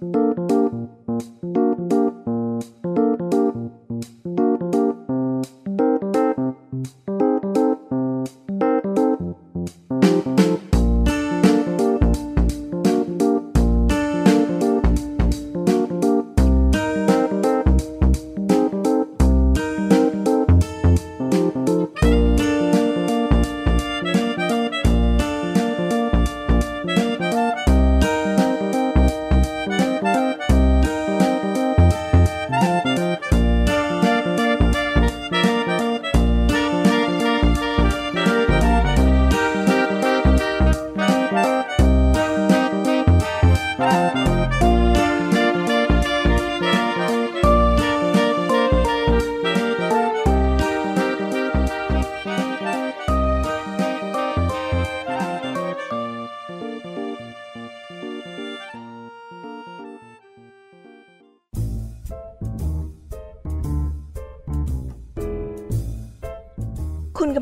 คุณ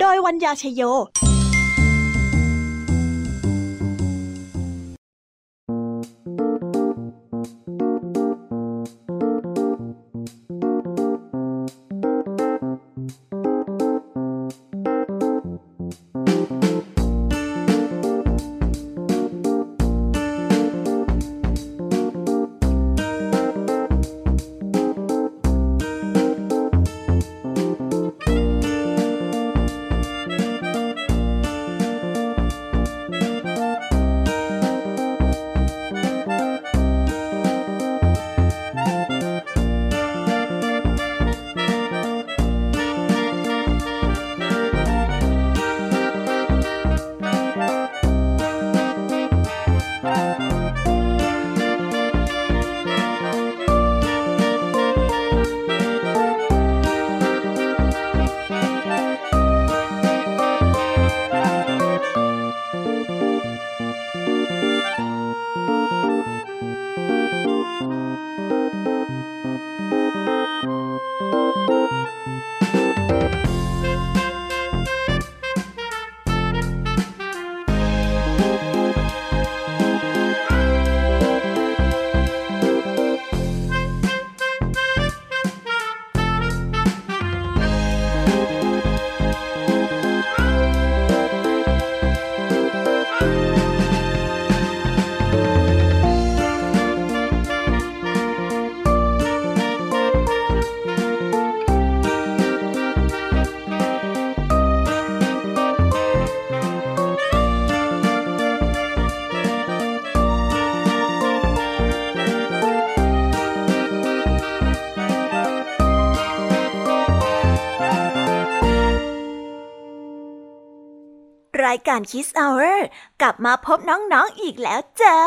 โดยวัญญาชยโยายการ Kiss Hour กลับมาพบน้องๆออีกแล้วจ้า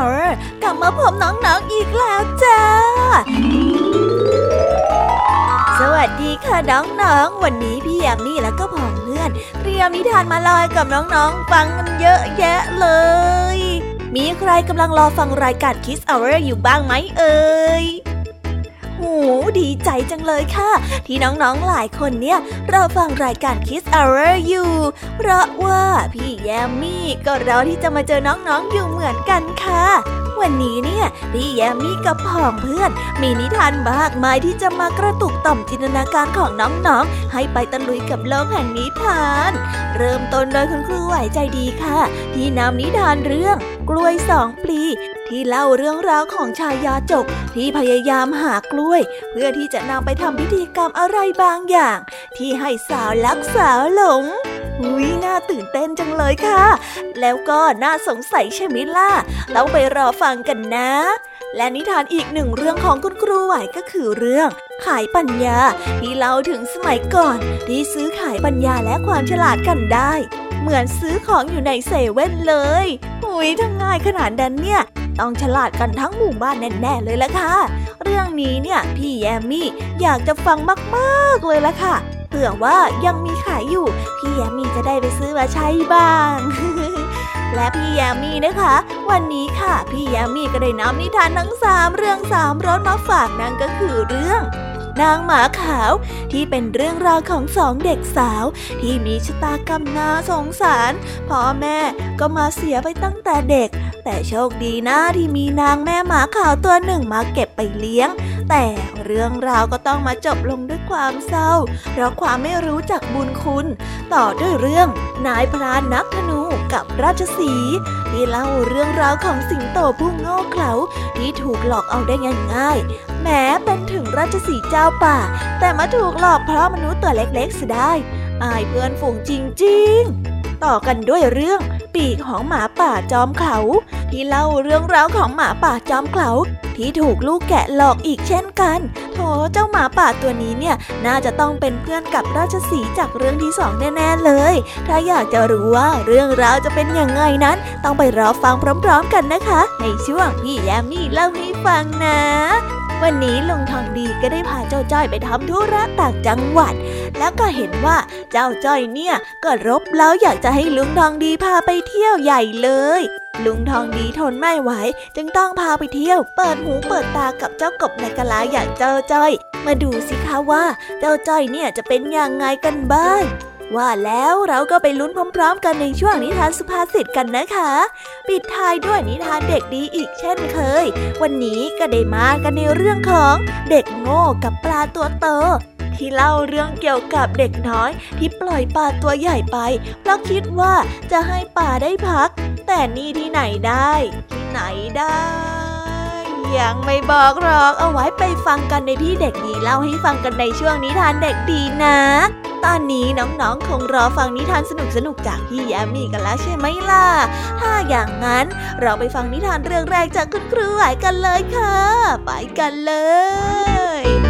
การ Kiss Hour กลับมาพบน้องๆอีกแล้วจ้า สวัสดีค่ะน้องๆ วันนี้พี่ยามนี่แล้วก็พ่องเพื่อนเตรียมนิทานมาลอยกับน้องๆ ฟังกันเยอะแยะเลย มีใครกำลังรอฟังรายการ Kiss Hour อยู่บ้างไหมเอ่ย ดีใจจังเลยค่ะ ที่น้องๆหลายคนเนี่ยราฟังรายการ Kiss Hour อยู่ เพราะว่าพี่แยมมี่ก็รอที่จะมาเจอน้องๆอยู่เหมือนกันค่ะวันนี้เนี่ยพี่แยมมี่กับพ่องเพื่อน มีนิทานมากมายที่จะมากระตุกต่อมจินตนาการของน้องๆ ให้ไปตะลุยกับโลกแห่งนิทาน เริ่มต้นโดยคุณครูไหวใจดีค่ะ ที่นำนิทานเรื่อง กล้วยสองปลี ที่เล่าเรื่องราวของชายยาจกที่พยายามหากล้วย เพื่อที่จะนำไปทำพิธีกรรมอะไรบางอย่าง ที่ให้สาวลักสาวหลงอุ้ยน่าตื่นเต้นจังเลยค่ะ แล้วก็น่าสงสัยใช่ไหมล่ะต้องไปรอฟังกันนะ และนิทานอีกหนึ่งเรื่องของคุณครูไหวก็คือเรื่อง ขายปัญญา ที่เล่าถึงสมัยก่อนที่ซื้อขายปัญญาและความฉลาดกันได้ เหมือนซื้อของอยู่ในเซเว่นเลยหุยทั้งง่ายขนาดนั้นเนี่ย ต้องฉลาดกันทั้งหมู่บ้านแน่ๆเลยละค่ะ เรื่องนี้เนี่ยพี่แยมมี่อยากจะฟังมากๆเลยละค่ะ เผื่อว่ายังมีขายอยู่ พี่แยมมี่จะได้ไปซื้อมาใช้บ้างและพี่แยมมี่นะคะ วันนี้ค่ะ พี่แยมมี่ก็ได้นำนิทานทั้งสามเรื่องสามรสมาฝากนั่นก็คือเรื่อง นางหมาขาวที่เป็นเรื่องราวของสองเด็กสาว ที่มีชะตากรรมน่าสงสารพ่อแม่ก็มาเสียไปตั้งแต่เด็ก แต่โชคดีนะที่มีนางแม่หมาขาวตัวหนึ่งมาเก็บไปเลี้ยง แต่เรื่องราวก็ต้องมาจบลงด้วยความเศร้า เพราะความไม่รู้จักบุญคุณ ต่อด้วยเรื่องนายพรานนักธนูกับราชสีที่เล่าเรื่องราวของสิงโตผู้โง่เขลาที่ถูกหลอกเอาได้ง่ายๆแม้เป็นถึงราชสีเจ้าป่า แต่มาถูกหลอกเพราะมนุษย์ตัวเล็กๆเสียได้ อายเพื่อนฝูงจริงๆ ต่อกันด้วยเรื่องปีกของหมาป่าจอมเขา ที่เล่าเรื่องราวของหมาป่าจอมเขา ที่ถูกลูกแกะหลอกอีกเช่นกันโถเจ้าหมาป่าตัวนี้เนี่ยน่าจะต้องเป็นเพื่อนกับราชสีจากเรื่องที่สองแน่ๆเลย ถ้าอยากจะรู้ว่าเรื่องราวจะเป็นอยังไงนั้น ต้องไปรอฟังพร้อม ๆ กันนะคะ ในช่วงพี่แยมมี่เล่าให้ฟังนะ วันนี้ลุงทองดีก็ได้พาเจ้าจ้อยไปทำธุระต่างจังหวัด แล้วก็เห็นว่าเจ้าจ้อยเนี่ยก็รบแล้วอยากจะให้ลุงทองดีพาไปเที่ยวใหญ่เลย ลุงทองดีทนไม่ไหว จึงต้องพาไปเที่ยว เปิดหูเปิดตากับเจ้ากบในกะลาอย่างเจ้าจ้อย มาดูสิคะว่า เจ้าจ้อยเนี่ยจะเป็นอย่างไงกันบ้าง ว่าแล้วเราก็ไปลุ้นพร้อม ๆ กันในช่วงนิทานสุภาษิตกันนะคะ ปิดท้ายด้วยนิทานเด็กดีอีกเช่นเคย วันนี้ก็ได้มากันในเรื่องของเด็กโง่กับปลาตัวโตที่เล่าเรื่องเกี่ยวกับเด็กน้อยที่ปล่อยปลาตัวใหญ่ไป เพราะคิดว่าจะให้ปลาได้พัก แต่นี่ที่ไหนได้ ที่ไหนได้ ยังไม่บอกหรอกเอาไว้ไปฟังกันในพี่เด็กดีเล่าให้ฟังกันในช่วงนิทานเด็กดีนะ ตอนนี้น้องๆคงรอฟังนิทานสนุกๆจากพี่แยมมี่กันแล้วใช่ไหมล่ะ ถ้าอย่างนั้นเราไปฟังนิทานเรื่องแรกจากคุณครูไหวกันเลยค่ะ ไปกันเลย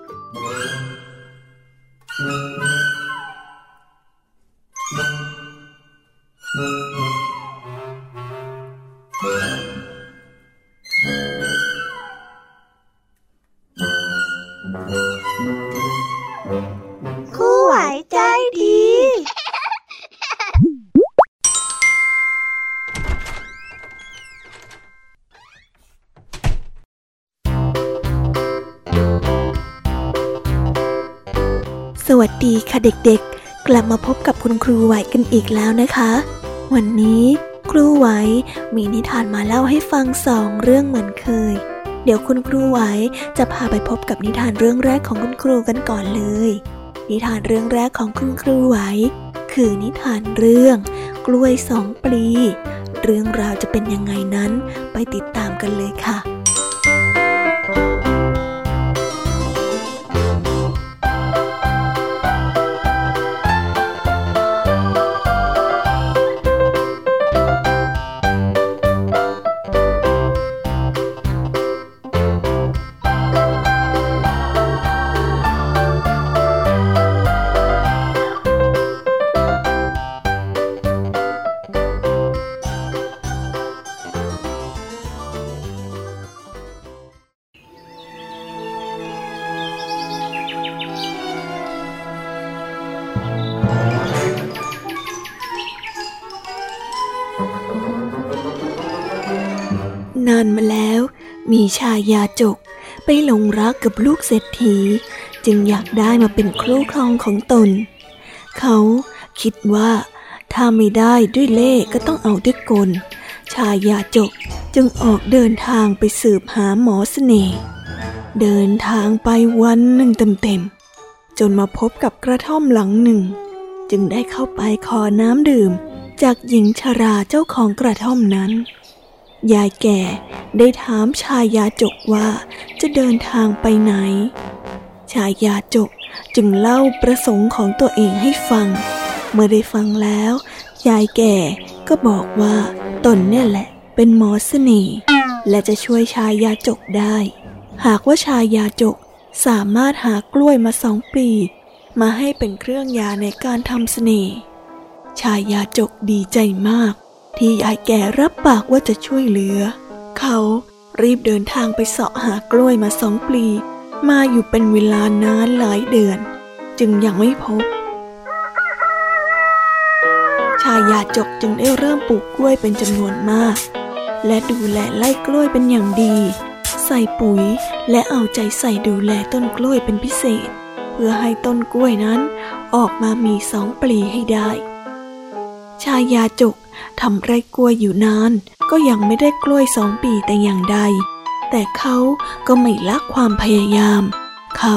ดีค่ะเด็กๆ กลับมาพบกับคุณครูไหวกันอีกแล้วนะคะ วันนี้ครูไหวมีนิทานมาเล่าให้ฟังสองเรื่องเหมือนเคย เดี๋ยวคุณครูไหวจะพาไปพบกับนิทานเรื่องแรกของคุณครูกันก่อนเลยนนิทานเรื่องแรกของคุณครูไหว คือนิทานเรื่อง กล้วยสองปลี เรื่องราวจะเป็นยังไงนั้นไปติดตามกันเลยค่ะ มีชายาจกไปหลงรักกับลูกเศรษฐี จึงอยากได้มาเป็นครูครองของตน เขาคิดว่า ถ้าไม่ได้ด้วยเล่ก็ต้องเอาด้วยกล ชายาจกจึงออกเดินทางไปสืบหาหมอสเสน่ห์เดินทางไปวันหนึ่งเต็มๆจนมาพบกับกระท่อมหลังหนึ่ง จึงได้เข้าไปขอน้ำดื่ม จากหญิงชราเจ้าของกระท่อมนั้น ยายแก่ได้ถามชายยาจกว่าจะเดินทางไปไหน ชายยาจกจึงเล่าประสงค์ของตัวเองให้ฟัง เมื่อได้ฟังแล้ว ยายแก่ก็บอกว่าตนเนี่ยแหละเป็นหมอเสน่ห์และจะช่วยชายยาจกได้ หากว่าชายยาจกสามารถหากล้วยมาสองปีมาให้เป็นเครื่องยาในการทำเสน่ห์ชายยาจกดีใจมาก ที่ยายแก่รับปากว่าจะช่วยเหลือ เขารีบเดินทางไปเสาะหากล้วยมาสองปลี มาอยู่เป็นเวลานานหลายเดือน จึงยังไม่พบ ชายาจกจึงได้เริ่มปลูกกล้วยเป็นจำนวนมาก และดูแลไล่กล้วยเป็นอย่างดี ใส่ปุ๋ยและเอาใจใส่ดูแลต้นกล้วยเป็นพิเศษ เพื่อให้ต้นกล้วยนั้นออกมามีสองปลีให้ได้ ชายาจก ทำไร่กล้วยอยู่นาน ก็ยังไม่ได้กล้วยสองปีแต่อย่างใด แต่เขาก็ไม่ละความพยายาม เขา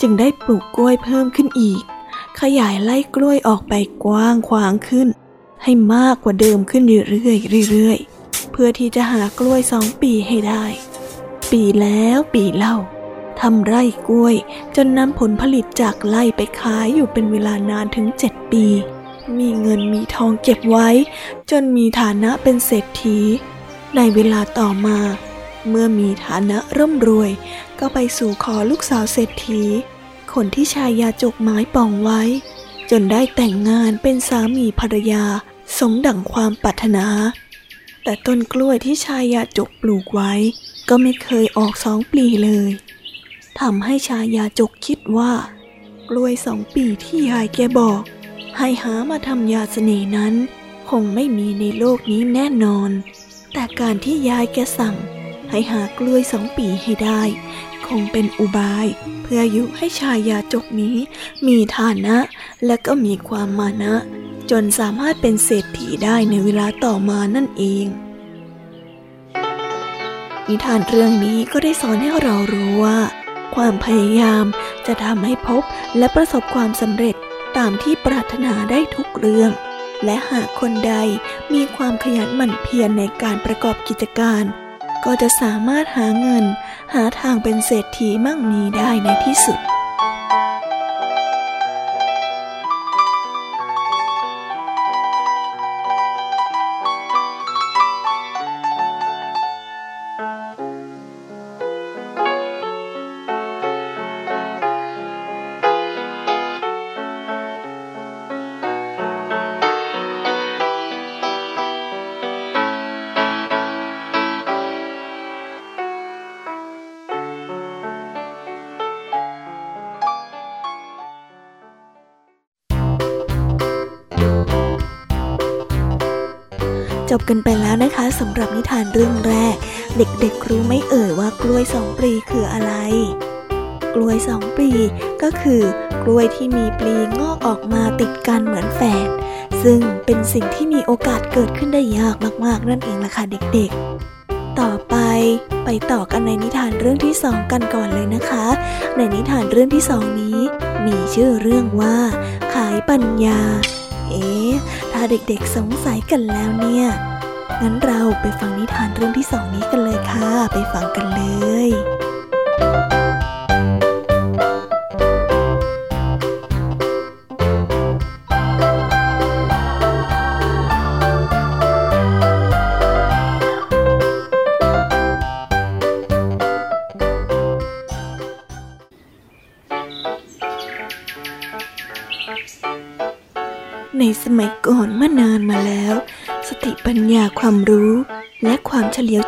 จึงได้ปลูกกล้วยเพิ่มขึ้นอีก ขยายไร่กล้วยออกไปกว้างขวางขึ้น ให้มากกว่าเดิมขึ้นเรื่อยๆเรื่อยๆเพื่อที่จะหากล้วยสองปีให้ได้ ปีแล้วปีเล่าทำไร่กล้วยจนนำผลผลิตจากไร่ไปขายอยู่เป็นเวลานานถึงเจ็ดปี มีเงินมีทองเก็บไว้ จนมีฐานะเป็นเศรษฐี ในเวลาต่อมา เมื่อมีฐานะร่ำรวย ก็ไปสู่ขอลูกสาวเศรษฐี คนที่ชายยาจกไม้ปองไว้ จนได้แต่งงานเป็นสามีภรรยา สมดั่งความปรารถนา แต่ต้นกล้วยที่ชายยาจกปลูกไว้ ก็ไม่เคยออกสองปลีเลยทำให้ชายาจกคิดว่า กล้วยสองปีที่ยายแกบอก ให้หามาทำยาเสน่ห์นั้น คงไม่มีในโลกนี้แน่นอน แต่การที่ยายแกสั่ง ให้หากล้วยสองปีให้ได้ คงเป็นอุบาย เพื่อยุให้ชายยาจกนี้ มีฐานะ และก็มีความมานะ จนสามารถเป็นเศรษฐีได้ในเวลาต่อมานั่นเองนิทานเรื่องนี้ก็ได้สอนให้เรารู้ว่า ความพยายามจะทำให้พบและประสบความสำเร็จ ตามที่ปรารถนาได้ทุกเรื่อง และหากคนใดมีความขยันหมั่นเพียรในการประกอบกิจการ ก็จะสามารถหาเงิน หาทางเป็นเศรษฐีมั่งมีได้ในที่สุด กันไปแล้วนะคะสำหรับนิทานเรื่องแรก เด็กๆรู้ไม่เอ่ยว่ากล้วยสองปลีคืออะไร กล้วยสองปลีก็คือกล้วยที่มีปลีงอกออกมาติดกันเหมือนแฝดซึ่งเป็นสิ่งที่มีโอกาสเกิดขึ้นได้ยากมากๆ นั่นเองล่ะค่ะเด็กๆ ต่อไปไปต่อกันในนิทานเรื่องที่สองกันก่อนเลยนะคะ ในนิทานเรื่องที่สองนี้มมีชื่อเรื่องว่า ขายปัญญา เอ๊ะ ถ้าเด็กๆสงสัยกันแล้วเนี่ย งั้นเราไปฟังนิทานเรื่องที่สองนี้กันเลยค่ะ ไปฟังกันเลย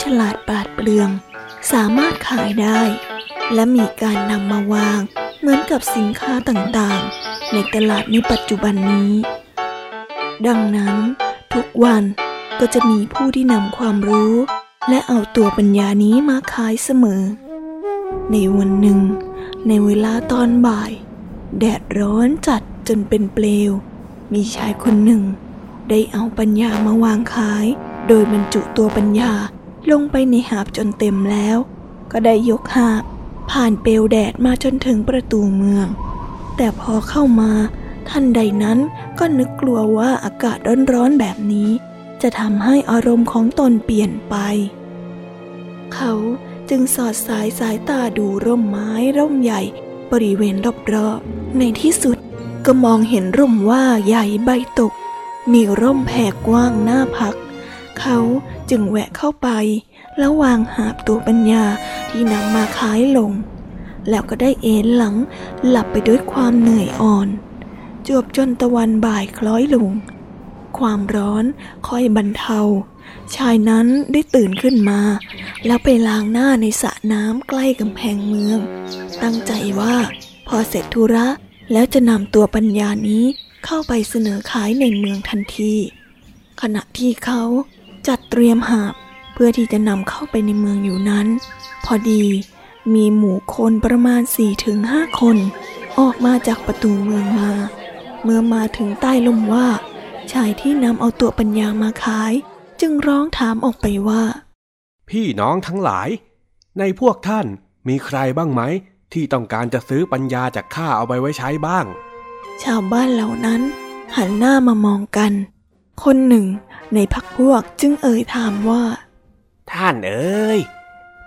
ฉลาดปราดเปรื่อง สามารถขายได้ และมีการนำมาวาง เหมือนกับสินค้าต่างๆ ในตลาดในปัจจุบันนี้ ดังนั้น ทุกวันก็จะมีผู้ที่นำความรู้ และเอาตัวปัญญานี้มาขายเสมอ ในวันหนึ่ง ในเวลาตอนบ่าย แดดร้อนจัดจนเป็นเปลว มีชายคนหนึ่ง ได้เอาปัญญามาวางขาย โดยบรรจุตัวปัญญา ลงไปในหาบจนเต็มแล้ว ก็ได้ยกหาบ ผ่านเปลวแดดมาจนถึงประตูเมือง แต่พอเข้ามาท่านใดนั้นก็นึกกลัวว่าอากาศร้อนๆแบบนี้ จะทำให้อารมณ์ของตนเปลี่ยนไป เขาจึงสอดสายสายตาดูร่มไม้ร่มใหญ่บริเวณรอบๆในที่สุดก็มองเห็นร่มว่าใหญ่ใบตก มีร่มแผ่กว้างหน้าพัก เขาจึงแวะเข้าไป แล้ววางหาบตัวปัญญาที่นำมาขายลง แล้วก็ได้เอนหลังหลับไปด้วยความเหนื่อยอ่อน จวบจนตะวันบ่ายคล้อยลง ความร้อนค่อยบรรเทา ชายนั้นได้ตื่นขึ้นมา แล้วไปล้างหน้าในสระน้ำใกล้กำแพงเมือง ตั้งใจว่าพอเสร็จธุระแล้วจะนำตัวปัญญานี้เข้าไปเสนอขายในเมืองทันที ขณะที่เขา จัดเตรียมหาบเพื่อที่จะนำเข้าไปในเมืองอยู่นั้น พอดีมีหมู่คนประมาณสี่ถึงห้าคน ออกมาจากประตูเมืองมา เมื่อมาถึงใต้ลมว่า ชายที่นำเอาตัวปัญญามาขาย จึงร้องถามออกไปว่า พี่น้องทั้งหลาย ในพวกท่านมีใครบ้างไหม ที่ต้องการจะซื้อปัญญาจากข้าเอาไปไว้ใช้บ้าง ชาวบ้านเหล่านั้น หันหน้ามามองกัน คนหนึ่งในพักพวกจึงเอ่ยถามว่า ท่านเอ๋ย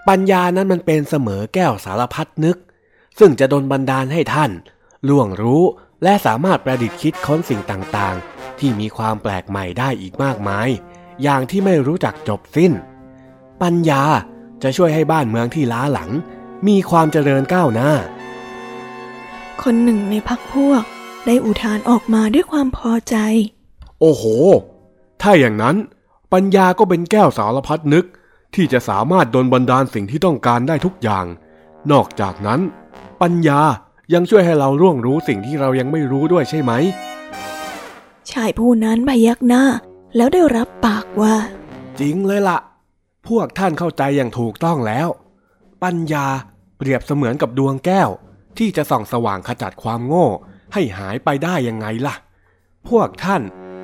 ปัญญานั้นมันเป็นเสมอแก้วสารพัดนึก ซึ่งจะดนบันดาลให้ท่านล่วงรู้และสามารถประดิษฐ์คิดค้นสิ่งต่างๆ ที่มีความแปลกใหม่ได้อีกมากมาย อย่างที่ไม่รู้จักจบสิ้น ปัญญาจะช่วยให้บ้านเมืองที่ล้าหลัง มีความเจริญก้าวหน้า คนหนึ่งในพักพวกได้อุทานออกมาด้วยความพอใจ โอ้โห ถ้าอย่างนั้นปัญญาก็เป็นแก้วสารพัดนึกที่จะสามารถดลบันดาลสิ่งที่ต้องการได้ทุกอย่าง นอกจากนั้น ปัญญายังช่วยให้เราร่วงรู้สิ่งที่เรายังไม่รู้ด้วยใช่ไหม ชายผู้นั้นพยักหน้า แล้วได้รับปากว่า จริงเลยละ่ะ พวกท่านเข้าใจอย่างถูกต้องแล้ว ปัญญาเปรียบเสมือนกับดวงแก้ว ที่จะส่องสว่างขจัดความโง่ ให้หายไปได้ยังไงล่ะ พวกท่าน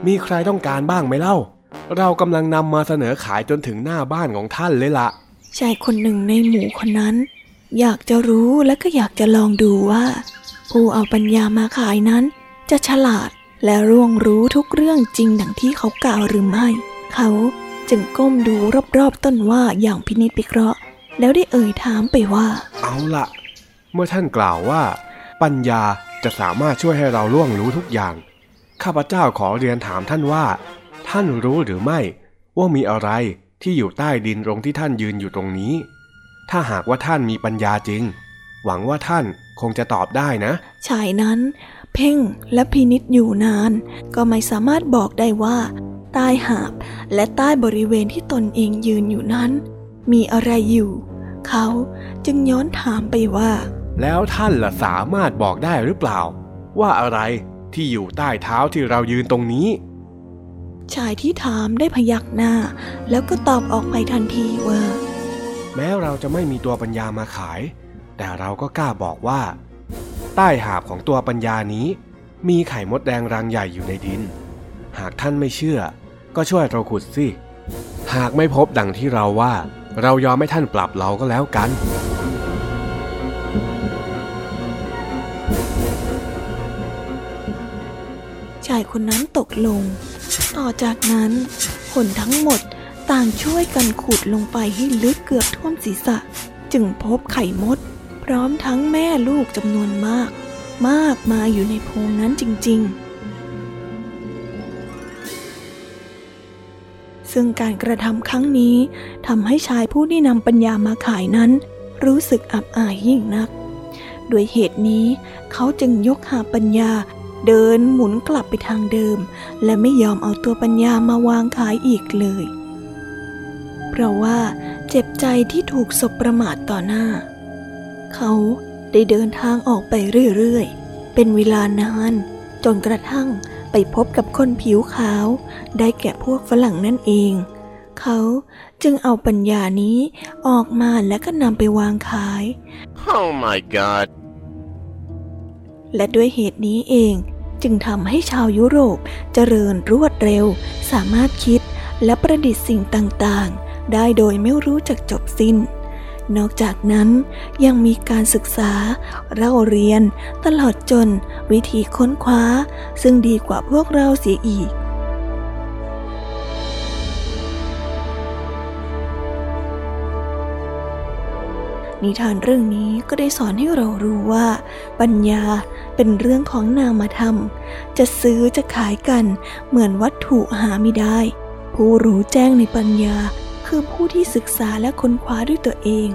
มีใครต้องการบ้างไหมเล่า เรากำลังนำมาเสนอขายจนถึงหน้าบ้านของท่านเลยละชายคนหนึ่งในหมู่คนนั้น อยากจะรู้และก็อยากจะลองดูว่า ผู้เอาปัญญามาขายนั้น จะฉลาดและร่วงรู้ทุกเรื่องจริงดังที่เขากล่าวหรือไม่ เขาจึงก้มดูรอบๆต้นว่าอย่างพินิจพิเคราะห์ แล้วได้เอ่ยถามไปว่า เอาละเมื่อท่านกล่าวว่า ปัญญาจะสามารถช่วยให้เราล่วงรู้ทุกอย่าง ข้าพเจ้าขอเรียนถามท่านว่า ท่านรู้หรือไม่ ว่ามีอะไรที่อยู่ใต้ดินตรงที่ท่านยืนอยู่ตรงนี้ ถ้าหากว่าท่านมีปัญญาจริง หวังว่าท่านคงจะตอบได้นะ ชายนั้น เพ่งและพินิษอยู่นาน ก็ไม่สามารถบอกได้ว่า ใต้หาบและใต้บริเวณที่ตนเองยืนอยู่นั้น มีอะไรอยู่ เขาจึงย้อนถามไปว่า แล้วท่านล่ะสามารถบอกได้หรือเปล่า ว่าอะไร ที่อยู่ใต้เท้าที่เรายืนตรงนี้ ชายที่ถามได้พยักหน้า แล้วก็ตอบออกไปทันทีว่า แม้เราจะไม่มีตัวปัญญามาขาย แต่เราก็กล้าบอกว่า ใต้หาบของตัวปัญญานี้ มีไข่มดแดงรังใหญ่อยู่ในดิน หากท่านไม่เชื่อ ก็ช่วยเราขุดสิหากไม่พบดังที่เราว่า เรายอมให้ท่านปรับเราก็แล้วกันายคนนั้นตกลง ต่อจากนั้นคนทั้งหมดต่างช่วยกันขุดลงไปให้ลึกเกือบท่วมศีรษะ จึงพบไข่มด พร้อมทั้งแม่ลูกจำนวนมาก มากมาอยู่ในโพรงนั้นจริง ๆ ซึ่งการกระทำครั้งนี้ทำให้ชายผู้ที่นำปัญญามาขายนั้น รู้สึกอับอายยิ่งนัก ด้วยเหตุนี้เขาจึงยกหาปัญญา เดินหมุนกลับไปทางเดิม และไม่ยอมเอาตัวปัญญามาวางขายอีกเลย เพราะว่าเจ็บใจที่ถูกสบประมาทต่อหน้า เขาได้เดินทางออกไปเรื่อยๆ เป็นเวลานานจนกระทั่งไปพบกับคนผิวขาว ได้แก่พวกฝรั่งนั่นเอง เขาจึงเอาปัญญานี้ออกมาและก็นำไปวางขาย Oh my god และด้วยเหตุนี้เอง จึงทำให้ชาวยุโรปเจริญรวดเร็ว สามารถคิดและประดิษฐ์สิ่งต่างๆ ได้โดยไม่รู้จักจบสิ้น นอกจากนั้นยังมีการศึกษาเล่าเรียน ตลอดจนวิธีค้นคว้า ซึ่งดีกว่าพวกเราเสียอีก นิทานเรื่องนี้ก็ได้สอนให้เรารู้ว่า ปัญญาเป็นเรื่องของนามธรรม จะซื้อจะขายกันเหมือนวัตถุหาไม่ได้ ผู้รู้แจ้งในปัญญา คือผู้ที่ศึกษาและค้นคว้าด้วยตัวเอง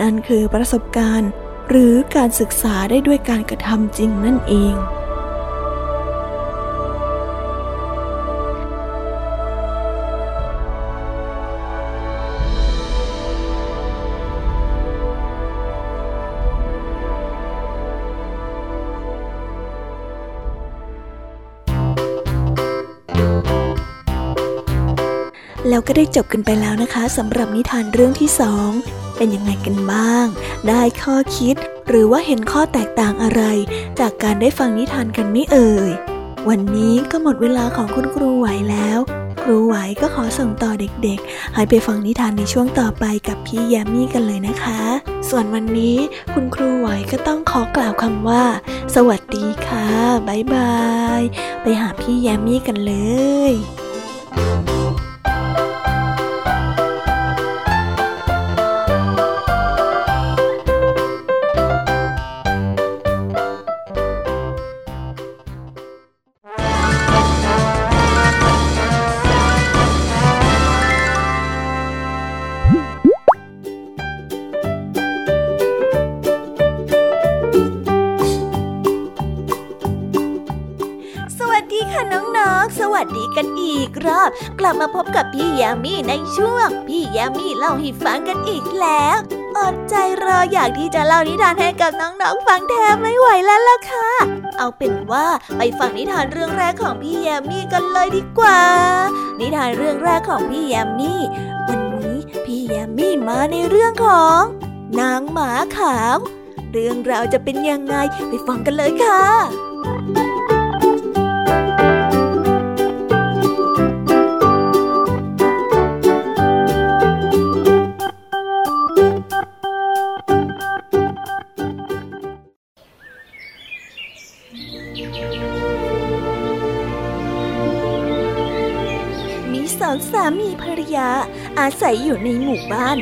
นั่นคือประสบการณ์ หรือการศึกษาได้ด้วยการกระทำจริงนั่นเอง แล้วก็ได้จบกันไปแล้วนะคะสำหรับนิทานเรื่องที่สองเป็นยังไงกันบ้าง ได้ข้อคิด หรือว่าเห็นข้อแตกต่างอะไร จากการได้ฟังนิทานกันไม่เอ่ย วันนี้ก็หมดเวลาของคุณครูไหวแล้วครูไหวก็ขอส่งต่อเด็กๆ ให้ไปฟังนิทานในช่วงต่อไปกับพี่แยมมี่กันเลยนะคะ ส่วนวันนี้คุณครูไหวก็ต้องขอกล่าวคำว่า สวัสดีค่ะ บ๊ายบาย ไปหาพี่แยมมี่กันเลย ยามีเล่าให้ฟังกันอีกแล้ว อดใจรออยากที่จะเล่านิทานให้กับน้องๆฟังแทบไม่ไหวแล้วล่ะค่ะ เอาเป็นว่าไปฟังนิทานเรื่องแรกของพี่ยามีกันเลยดีกว่า นิทานเรื่องแรกของพี่ยามีวันนี้พี่ยามีมาในเรื่องของ นางหมาขาว เรื่องราวจะเป็นยังไงไปฟังกันเลยค่ะ อาศัยอยู่ในหมู่บ้าน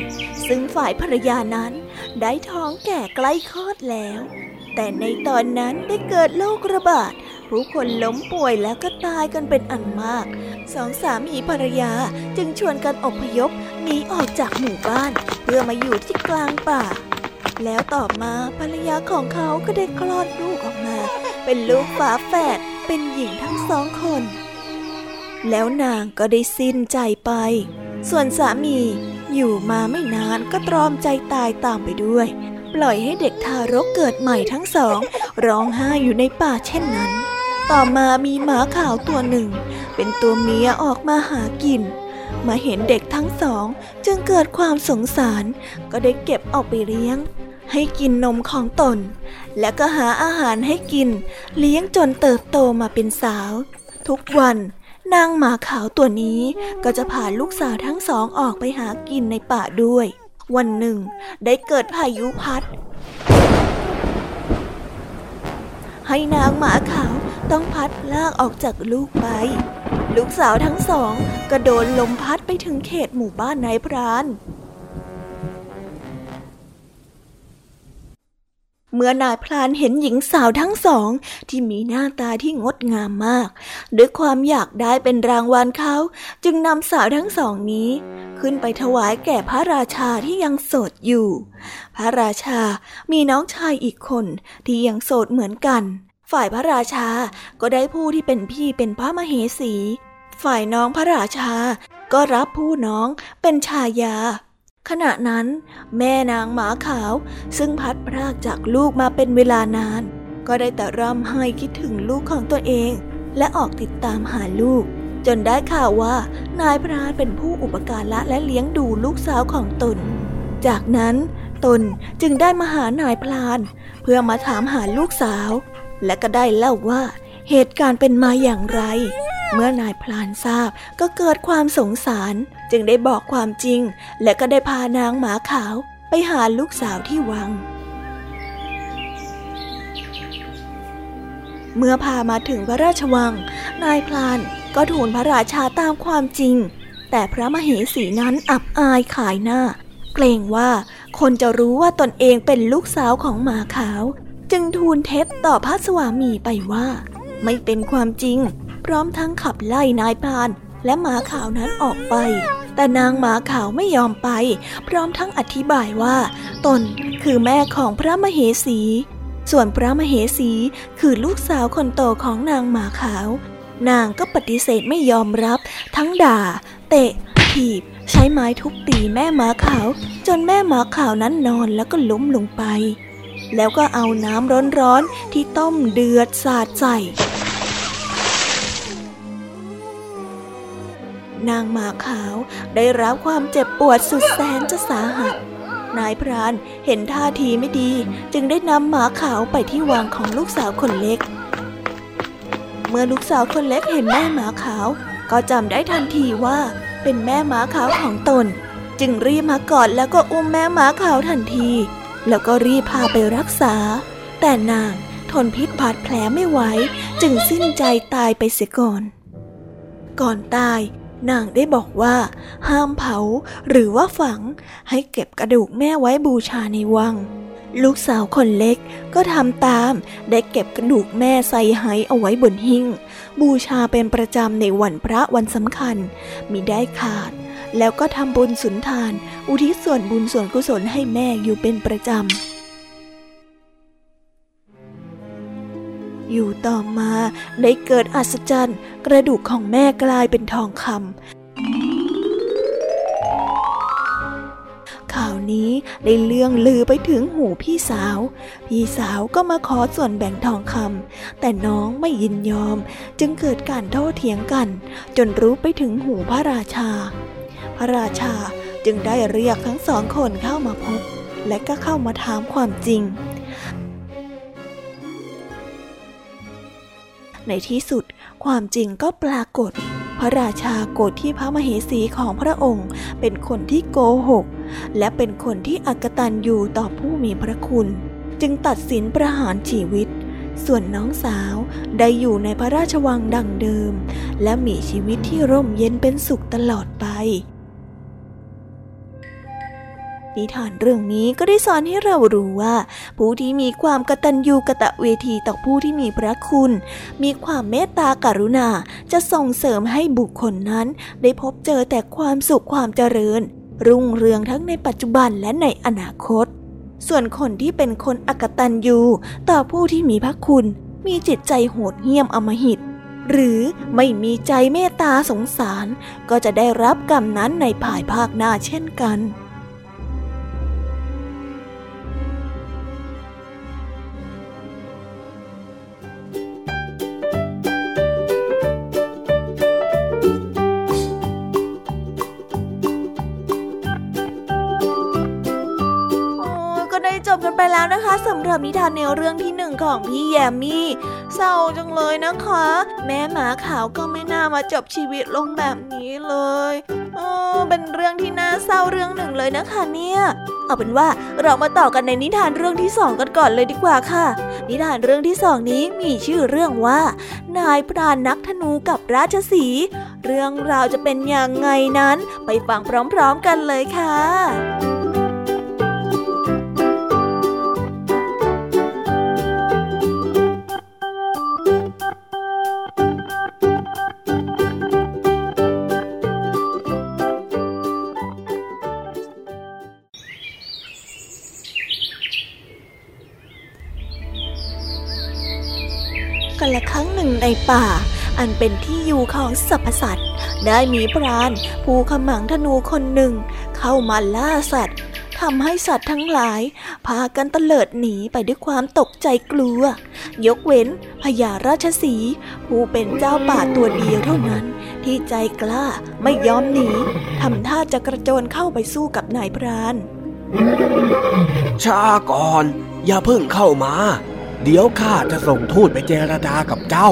ซึ่งฝ่ายภรรยานั้นได้ท้องแก่ใกล้คลอดแล้ว แต่ในตอนนั้นได้เกิดโรคระบาด ผู้คนล้มป่วยแล้วก็ตายกันเป็นอันมาก สองสามีภรรยาจึงชวนกันอพยพหนีออกจากหมู่บ้าน เพื่อมาอยู่ที่กลางป่า แล้วต่อมาภรรยาของเขาก็ได้คลอดลูกออกมา เป็นลูกฝาแฝดเป็นหญิงทั้งสองคน แล้วนางก็ได้สิ้นใจไป ส่วนสามีอยู่มาไม่นานก็ตรอมใจตายตามไปด้วย ปล่อยให้เด็กทารกเกิดใหม่ทั้งสอง ร้องไห้อยู่ในป่าเช่นนั้น ต่อมามีหมาขาวตัวหนึ่ง เป็นตัวเมียออกมาหากิน มาเห็นเด็กทั้งสอง จึงเกิดความสงสาร ก็ได้เก็บเอาไปเลี้ยง ให้กินนมของตน และก็หาอาหารให้กิน เลี้ยงจนเติบโตมาเป็นสาว ทุกวัน นางหมาขาวตัวนี้ก็จะพาลูกสาวทั้งสองออกไปหากินในป่าด้วย วันหนึ่ง ได้เกิดพายุพัด ให้นางหมาขาวต้องพัดลากออกจากลูกไป ลูกสาวทั้งสองก็โดนลมพัดไปถึงเขตหมู่บ้านนายพราน เมื่อนายพลานเห็นหญิงสาวทั้งสอง ที่มีหน้าตาที่งดงามมาก ด้วยความอยากได้เป็นรางวัลเขา จึงนำสาวทั้งสองนี้ ขึ้นไปถวายแก่พระราชาที่ยังโสดอยู่ พระราชามีน้องชายอีกคนที่ยังโสดเหมือนกัน ฝ่ายพระราชาก็ได้ผู้ที่เป็นพี่เป็นพระมเหสี ฝ่ายน้องพระราชาก็รับผู้น้องเป็นชายา ขณะนั้น แม่นางหมาขาวซึ่งพัดพรากจากลูกมาเป็นเวลานาน ก็ได้แต่ร่ำไห้คิดถึงลูกของตัวเอง และออกติดตามหาลูก จนได้ข่าวว่านายพรานเป็นผู้อุปการะและเลี้ยงดูลูกสาวของตน จากนั้นตนจึงได้มาหานายพราน เพื่อมาถามหาลูกสาว และก็ได้เล่าว่า เหตุการณ์เป็นมาอย่างไร เมื่อนายพลานทราบก็เกิดความสงสาร จึงได้บอกความจริง และก็ได้พานางหมาขาวไปหาลูกสาวที่วัง เมื่อพามาถึงพระราชวัง นายพลานก็ทูลพระราชาตามความจริง แต่พระมเหสีนั้นอับอายขายหน้า เกรงว่าคนจะรู้ว่าตนเองเป็นลูกสาวของหมาขาว จึงทูลเท็จต่อพระสวามีไปว่า ไม่เป็นความจริง พร้อมทั้งขับไล่นายพรานและหมาขาวนั้นออกไป แต่นางหมาขาวไม่ยอมไป พร้อมทั้งอธิบายว่า ตนคือแม่ของพระมเหสี ส่วนพระมเหสีคือลูกสาวคนโตของนางหมาขาว นางก็ปฏิเสธไม่ยอมรับ ทั้งด่า เตะ ถีบ ใช้ไม้ทุบตีแม่หมาขาว จนแม่หมาขาวนั้นนอนแล้วก็ล้มลงไป แล้วก็เอาน้ำร้อนๆที่ต้มเดือดสาดใส่ นางหมาขาวได้รับความเจ็บปวดสุดแสนจะสาหัส นายพรานเห็นท่าทีไม่ดี จึงได้นำหมาขาวไปที่วังของลูกสาวคนเล็ก เมื่อลูกสาวคนเล็กเห็นแม่หมาขาว ก็จำได้ทันทีว่าเป็นแม่หมาขาวของตน จึงรีบมากอดแล้วก็อุ้มแม่หมาขาวทันที แล้วก็รีบพาไปรักษา แต่นางทนพิษบาดแผลไม่ไหว จึงสิ้นใจตายไปเสียก่อน ก่อนตาย นางได้บอกว่า ห้ามเผาหรือว่าฝัง ให้เก็บกระดูกแม่ไว้บูชาในวัง ลูกสาวคนเล็กก็ทำตามได้เก็บกระดูกแม่ใส่ไหเอาไว้บนหิ้ง บูชาเป็นประจำในวันพระวันสำคัญมิได้ขาด แล้วก็ทำบุญสุนทาน อุทิศส่วนบุญส่วนกุศลให้แม่อยู่เป็นประจำ อยู่ต่อมาได้เกิดอัศจรรย์ กระดูกของแม่กลายเป็นทองคำข่าวนี้ได้เลื่องลือไปถึงหูพี่สาว พี่สาวก็มาขอส่วนแบ่งทองคำแต่น้องไม่ยินยอม จึงเกิดการโต้เถียงกัน จนรู้ไปถึงหูพระราชา พระราชาจึงได้เรียกทั้งสองคนเข้ามาพบ และก็เข้ามาถามความจริง ในที่สุดความจริงก็ปรากฏ พระราชาโกรธที่พระมเหสีของพระองค์ เป็นคนที่โกหก และเป็นคนที่อักตันอยู่ต่อผู้มีพระคุณ จึงตัดสินประหารชีวิต ส่วนน้องสาวได้อยู่ในพระราชวังดังเดิม และมีชีวิตที่ร่มเย็นเป็นสุขตลอดไป นิทานเรื่องนี้ก็ได้สอนให้เรารู้ว่า ผู้ที่มีความกตัญญูกะตะเวทีต่อผู้ที่มีพระคุณ มีความเมตตากรุณาจะส่งเสริมให้บุคคลนั้น ได้พบเจอแต่ความสุขความเจริญ รุ่งเรืองทั้งในปัจจุบันและในอนาคต ส่วนคนที่เป็นคนอกตัญญูต่อผู้ที่มีพระคุณ มีจิตใจโหดเหี้ยมอมหิตหรือไม่มีใจเมตตาสงสาร ก็จะได้รับกรรมนั้นในภายภาคหน้าเช่นกัน แล้วนะคะสำหรับนิทานแนวเรื่องที่หนึ่งของพี่แยมมี่เศร้าจังเลยนะคะ แม่หมาขาวก็ไม่น่ามาจบชีวิตลงแบบนี้เลยเออเป็นเรื่องที่น่าเศร้าเรื่องหนึ่งเลยนะคะเนี่ย เอาเป็นว่าเรามาต่อกันในนิทานเรื่องที่สองกันก่อนเลยดีกว่าค่ะ นิทานเรื่องที่สองนี้มีชื่อเรื่องว่า นายพรานนักธนูกับราชสี เรื่องราวจะเป็นอยังไงนั้น ไปฟังพร้อมๆกันเลยค่ะ ป่า อันเป็นที่อยู่ของสรรพสัตว์ ได้มีพรานผู้ขมังธนูคนหนึ่ง เข้ามาล่าสัตว์ทำให้สัตว์ทั้งหลาย พากันเตลิดหนีไปด้วยความตกใจกลัว ยกเว้นพญาราชสี ผู้เป็นเจ้าป่าตัวเดียวเท่านั้น ที่ใจกล้าไม่ยอมหนีทำท่าจะกระโจนเข้าไปสู้กับนายพรานชาก่อน อย่าเพิ่งเข้ามา เดี๋ยวข้าจะส่งทูตไปเจรจากับเจ้า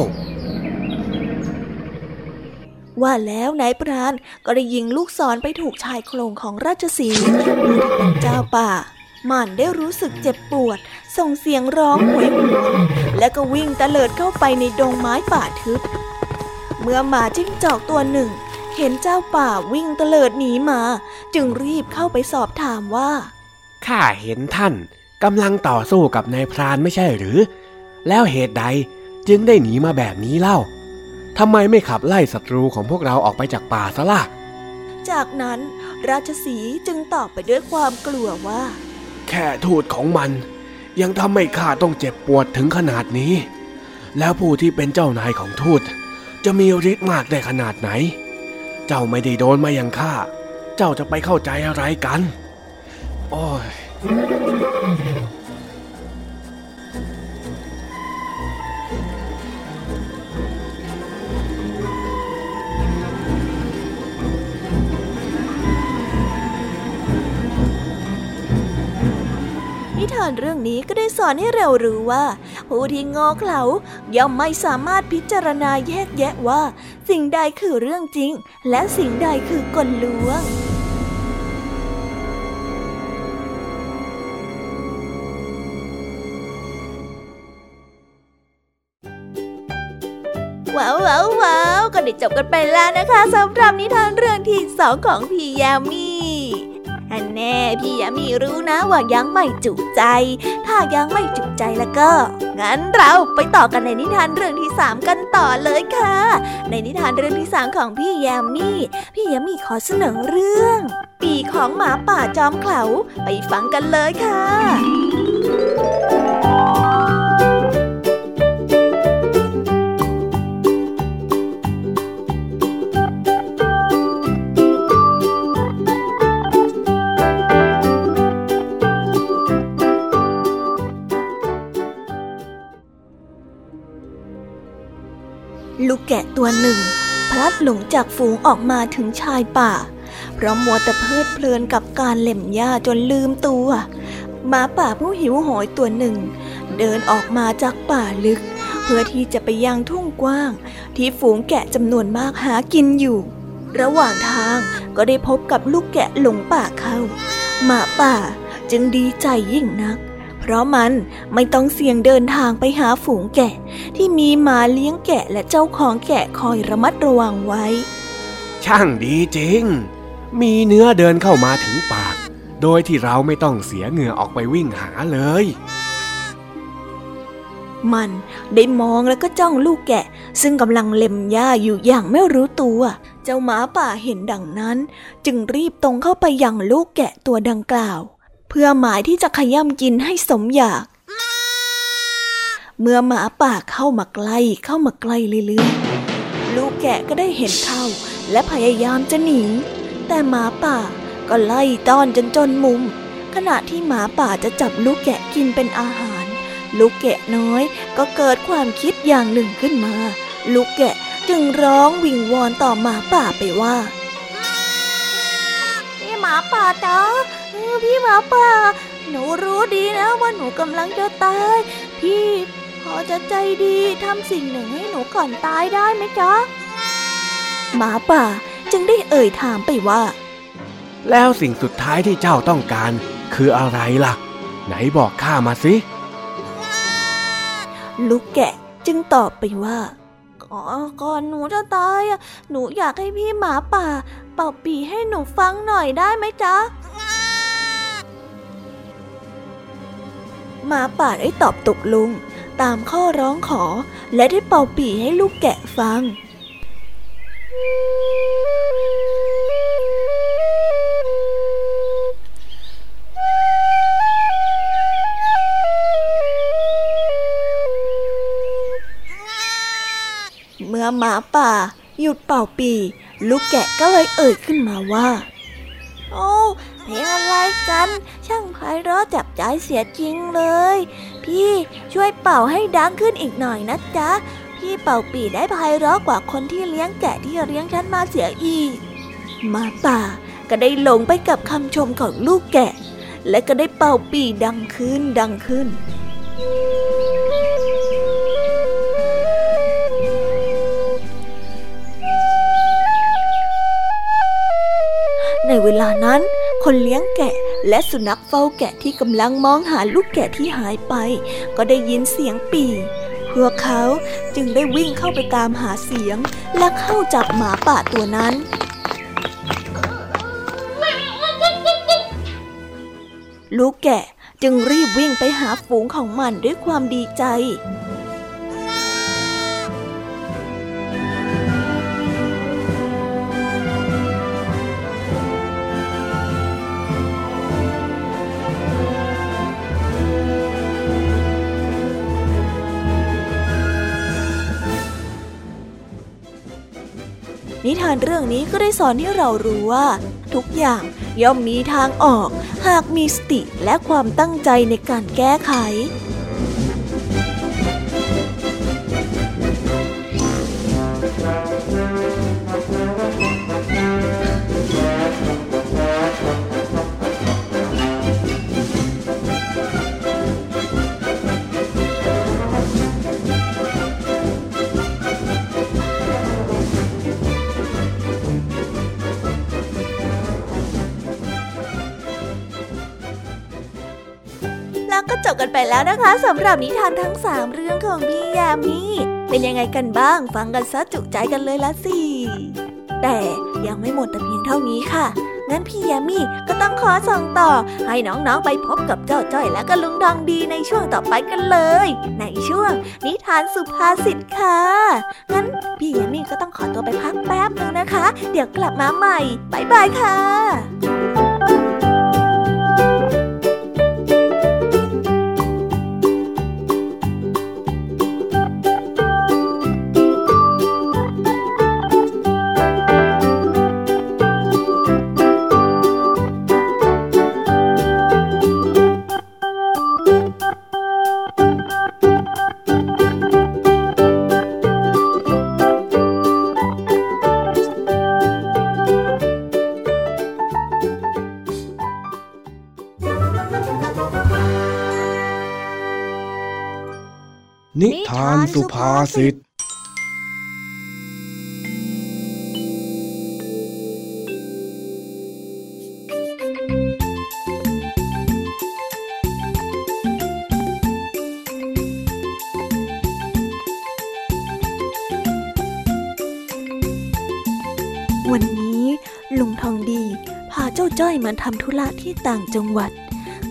ว่าแล้วนายพรานก็ได้ยิงลูกศรไปถูกชายโครงของราชสีห์ผู้ที่เป็นเจ้าป่ามันได้รู้สึกเจ็บปวด ส่งเสียงร้องหวยหวนและก็วิ่งตะเลิดเข้าไปในดงไม้ป่าทึบ เมื่อหมาจิ้งจอกตัวหนึ่ง เห็นเจ้าป่าวิ่งตะเลิดหนีมา จึงรีบเข้าไปสอบถามว่า ข้าเห็นท่านกำลังต่อสู้กับนายพรานไม่ใช่หรือ แล้วเหตุใดจึงได้หนีมาแบบนี้เล่า ทำไมไม่ขับไล่ศัตรูของพวกเราออกไปจากป่าซะล่ะ จากนั้นราชสีจึงตอบไปด้วยความกลัวว่า แค่ทูตของมัน ยังทำให้ข้าต้องเจ็บปวดถึงขนาดนี้ แล้วผู้ที่เป็นเจ้านายของทูต จะมีฤทธิ์มากได้ขนาดไหน เจ้าไม่ได้โดนมาอย่างข้า เจ้าจะไปเข้าใจอะไรกัน โอ้ย นิทานเรื่องนี้ก็ได้สอนให้เรารู้ว่า ผู้ที่งอเขลาย่อมไม่สามารถพิจารณาแยกแยะว่า สิ่งใดคือเรื่องจริง และสิ่งใดคือกลลวงว้าวว้าวว้าวก็ได้จบกันไปแล้วนะคะสำหรับนิทานเรื่องที่สองของพี่ยามี อันแน่พี่ยามีรู้นะว่ายังไม่จุใจ ถ้ายังไม่จุใจแล้วก็ งั้นเราไปต่อกันในนิทานเรื่องที่สามกันต่อเลยค่ะ ในนิทานเรื่องที่สามของพี่ยามีพี่ยามีขอเสนอเรื่อง ปีของหมาป่าจอมเขลาไปฟังกันเลยค่ะ ตัวหนึ่ง พลัดหลงจากฝูงออกมาถึงชายป่า เพราะมัวแต่เพลิดเพลินกับการเล็มหญ้าจนลืมตัวหมาป่าผู้หิวโหยตัวหนึ่ง เดินออกมาจากป่าลึก เพื่อที่จะไปยังทุ่งกว้าง ที่ฝูงแกะจำนวนมากหากินอยู่ ระหว่างทางก็ได้พบกับลูกแกะหลงป่าเข้าหมาป่าจึงดีใจยิ่งนัก ราะมันไม่ต้องเสี่ยงเดินทางไปหาฝูงแกะ ที่มีหมาเลี้ยงแกะและเจ้าของแกะคอยระมัดระวังไว้ ช่างดีจริง มีเนื้อเดินเข้ามาถึงปาก โดยที่เราไม่ต้องเสียเหงื่อออกไปวิ่งหาเลย มันได้มองแล้วก็จ้องลูกแกะ ซึ่งกำลังเล็มหญ้าอยู่อย่างไม่รู้ตัว เจ้าหมาป่าเห็นดังนั้น จึงรีบตรงเข้าไปยังลูกแกะตัวดังกล่าว เพื่อหมายที่จะขย่ำกินให้สมอยาก เมื่อหมาป่าเข้ามาใกล้เข้ามาใกล้เรื่อยๆลูกแกะก็ได้เห็นเข้า และพยายามจะหนี แต่หมาป่าก็ไล่ต้อนจนจนมุม ขณะที่หมาป่าจะจับลูกแกะกินเป็นอาหาร ลูกแกะน้อยก็เกิดความคิดอย่างหนึ่งขึ้นมา ลูกแกะจึงร้องวิงวอนต่อหมาป่าไปว่าพี่หมาป่าจ้า พี่หมาป่า หนูรู้ดีนะว่าหนูกำลังจะตาย พี่พอจะใจดีทำสิ่งหนึ่งให้หนูก่อนตายได้ไหมจ๊ะ หมาป่าจึงได้เอ่ยถามไปว่า แล้วสิ่งสุดท้ายที่เจ้าต้องการ คืออะไรล่ะ ไหนบอกข้ามาสิ ลูกแกะจึงตอบไปว่าก่อนก่อนหนูจะตายอะหนูอยากให้พี่หมาป่า เป่าปีให้หนูฟังหน่อยได้ไหมจ๊ะ หมาป่าได้ตอบตกลง ตามข้อร้องขอ และได้เป่าปี่ให้ลูกแกะฟัง เมื่อหมาป่า หยุดเป่าปีลูกแกะก็เลยเอ่ยขึ้นมาว่า โอ้ เพลงอะไรกัน ช่างไพเราะจับใจเสียจริงเลย พี่ช่วยเป่าให้ดังขึ้นอีกหน่อยนะจ๊ะ พี่เป่าปีได้ไพเราะกว่าคนที่เลี้ยงแกะที่เลี้ยงฉันมาเสียอีก มาป่าก็ได้หลงไปกับคำชมของลูกแกะ และก็ได้เป่าปีดังขึ้นดังขึ้น ในเวลานั้น คนเลี้ยงแกะและสุนัขเฝ้าแกะที่กำลังมองหาลูกแกะที่หายไป ก็ได้ยินเสียงปีพวกเขาจึงได้วิ่งเข้าไปตามหาเสียง และเข้าจับหมาป่าตัวนั้นลูกแกะจึงรีบวิ่งไปหาฝูงของมันด้วยความดีใจ ทานเรื่องนี้ก็ได้สอนให้เรารู้ว่า ทุกอย่างย่อมมีทางออก หากมีสติและความตั้งใจในการแก้ไข ไปแล้วนะคะสำหรับนิทานทั้ง 3 เรื่องของพี่ยามีเป็นยังไงกันบ้าง ฟังกันซะจุใจกันเลยละสิแต่ยังไม่หมดแต่เพียงเท่านี้ค่ะ งั้นพี่ยามีก็ต้องขอส่งต่อ ให้น้องๆไปพบกับเจ้าจ้อยและก็ลุงดองดีในช่วงต่อไปกันเลย ในช่วง นิทานสุภาษิตค่ะ งั้นพี่ยามีก็ต้องขอตัวไปพักแป๊บนึงนะคะ เดี๋ยวกลับมาใหม่ บ๊ายบายค่ะานสุภาษิตวันนี้ลุงทองดี พาเจ้าจ้อยมาทำธุระที่ต่างจังหวัด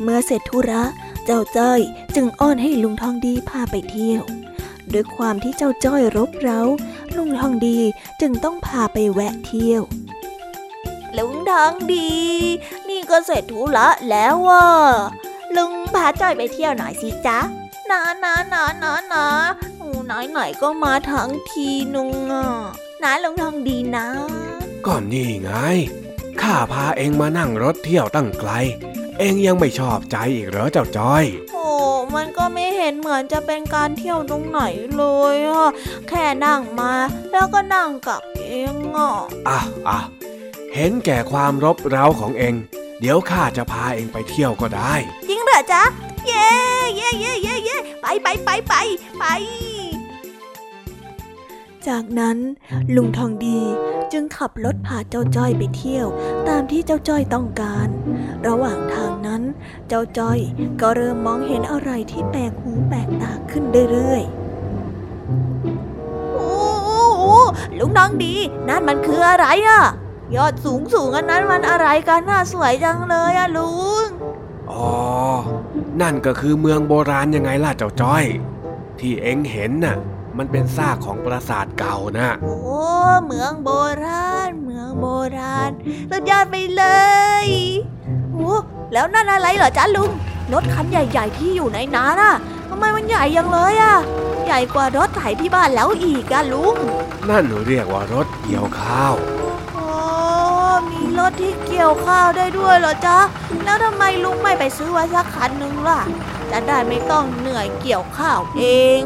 เมื่อเสร็จธุระ เจ้าจ้อยจึงอ้อนให้ลุงทองดีพาไปเที่ยว ด้วยความที่เจ้าจ้อยรบเร้า ลุงทองดีจึงต้องพาไปแวะเที่ยว ลุงทองดี นี่ก็เสร็จธุระแล้วว่ะลุงพาจ้อยไปเที่ยวหน่อยสิจ๊ะนะนะนะนะนะไหนไหนๆก็มาทั้งทีนุงอะนะลุงทองดีนะ ก็นี่ไง ข้าพาเองมานั่งรถเที่ยวตั้งไกล เองยังไม่ชอบใจอีกเหรอเจ้าจ้อย โอ้ มันก็ไม่เห็นเหมือนจะเป็นการเที่ยวตรงไหนเลยอะแค่นั่งมาแล้วก็นั่งกลับเองอะอะอะเห็นแก่ความรบเร้าของเอง เดี๋ยวข้าจะพาเองไปเที่ยวก็ได้ จริงเหรอจ๊ะ เย้เย้เย้เย้เย้ไปไปไปไปไป จากนั้นลุงทองดีจึงขับรถพาเจ้าจ้อยไปเที่ยว ตามที่เจ้าจ้อยต้องการ ระหว่างทางนั้น เจ้าจ้อยก็เริ่มมองเห็นอะไรที่แปลกหูแปลกตาขึ้นเรื่อยๆโอ้โหลุงน้องดีนั่นมันคืออะไรอะยอดสูงสูงอันนั้นมันอะไรกันน่าสวยจังเลยอะลุงอ๋อ นั่นก็คือเมืองโบราณยังไงล่ะเจ้าจ้อย ที่เอ็งเห็นน่ะ มันเป็นซากของปราสาทเก่านะ โอ้เมืองโบราณ เมืองโบราณสุดยอดไปเลยโอ้แล้วนั่นอะไรเหรอจ๊ะลุงรถคันใหญ่ ๆ ที่อยู่ในนั้นน่ะทำไมมันใหญ่ยังเลยอะใหญ่กว่ารถไถที่บ้านแล้วอีกอะลุง นั่นเรียกว่ารถเกี่ยวข้าวโอ้มีรถที่เกี่ยวข้าวได้ด้วยเหรอจ๊ะ แล้วทำไมลุงไม่ไปซื้อไว้สักคันหนึ่งล่ะ จะได้ไม่ต้องเหนื่อยเกี่ยวข้าวเอง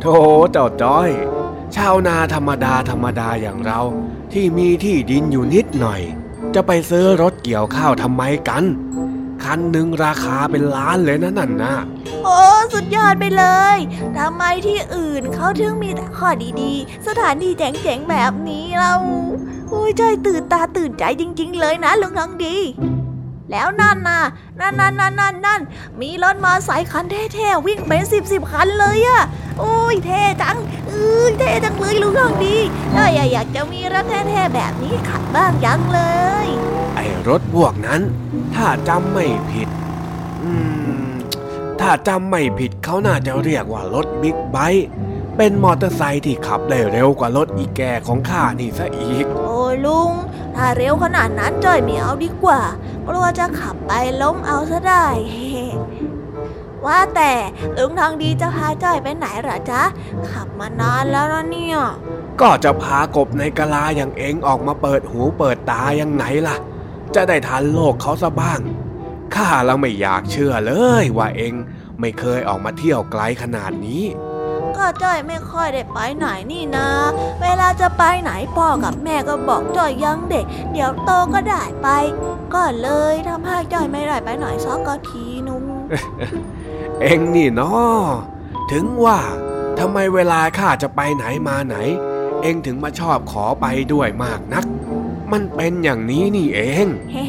โธ่เจ้าจ้อย ชาวนาธรรมดาธรรมดาอย่างเรา ที่มีที่ดินอยู่นิดหน่อย จะไปซื้อรถเกี่ยวข้าวทำไมกัน คันหนึ่งราคาเป็นล้านเลยนะนั่นนะโอ้สุดยอดไปเลยทำไมที่อื่นเขาถึงมีแต่ข้อดีๆ สถานที่เจ๋งๆแบบนี้เราโอ้ยใจตื่นตาตื่นใจจริง ๆ เลยนะลุงทองดี แล้วนั่นน่ะ นั่นนั่นนั่นนั่นนั่นมีรถมาสายคันเท่ๆวิ่งเป็นสิบสิบคันเลยอะโอ้ยเท่จังเอ้ยเท่จังเลยลุงทองดีเอ้ยอยากจะมีรถเท่ๆแบบนี้ขับบ้างยังเลย ไอ้รถพวกนั้น ถ้าจำไม่ผิด อืม ถ้าจำไม่ผิดเขาน่าจะเรียกว่ารถบิ๊กไบค์เป็นมอเตอร์ไซค์ที่ขับได้เร็วกว่ารถอีแก่ของข้านี่ซะอีก โอ้ยลุง ถ้าเร็วขนาดนั้นจ้อยไม่เอาดีกว่ากลัวจะขับไปล้มเอาซะได้ ว่าแต่ลุงทองดีจะพาจ้อยไปไหนหรอจ๊ะ ขับมานานแล้วนะเนี่ย ก็จะพากบในกะลาอย่างเองออกมาเปิดหูเปิดตายังไงล่ะ จะได้ทันโลกเขาซะบ้าง ข้าแล้วไม่อยากเชื่อเลยว่าเองไม่เคยออกมาเที่ยวไกลขนาดนี้ ก็จ้อยไม่ค่อยได้ไปไหนนี่นะ เวลาจะไปไหนพ่อกับแม่ก็บอกจ้อยยังเด็ก เดี๋ยวโตก็ได้ไป ก็เลยทำให้จ้อยไม่ได้ไปไหนสักทีนุ้งเอ็งนี่เนาะถึงว่าทำไมเวลาข้าจะไปไหนมาไหน เอ็งถึงมาชอบขอไปด้วยมากนัก มันเป็นอย่างนี้นี่เองเฮ้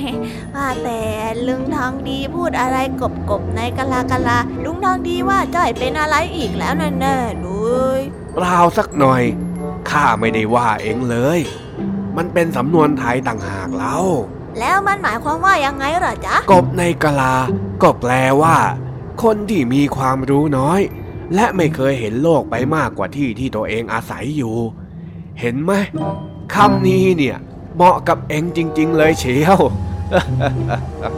ว่าแต่ลุงทองดีพูดอะไรกบกบๆในกะลากะลาลุงทองดีว่าจ้อยเป็นอะไรอีกแล้วแน่ๆเลยเปล่าสักหน่อยข้าไม่ได้ว่าเองเลย มันเป็นสำนวนไทยต่างหากเล่าแล้วมันหมายความว่ายังไงเหรอจ๊ะกบในกะลา ก็แปลว่า คนที่มีความรู้น้อย และไม่เคยเห็นโลกไปมากกว่าที่ที่ตัวเองอาศัยอยู่ เห็นไหมคำนี้เนี่ย เหมาะกับเองจริง ๆ เลยเชียว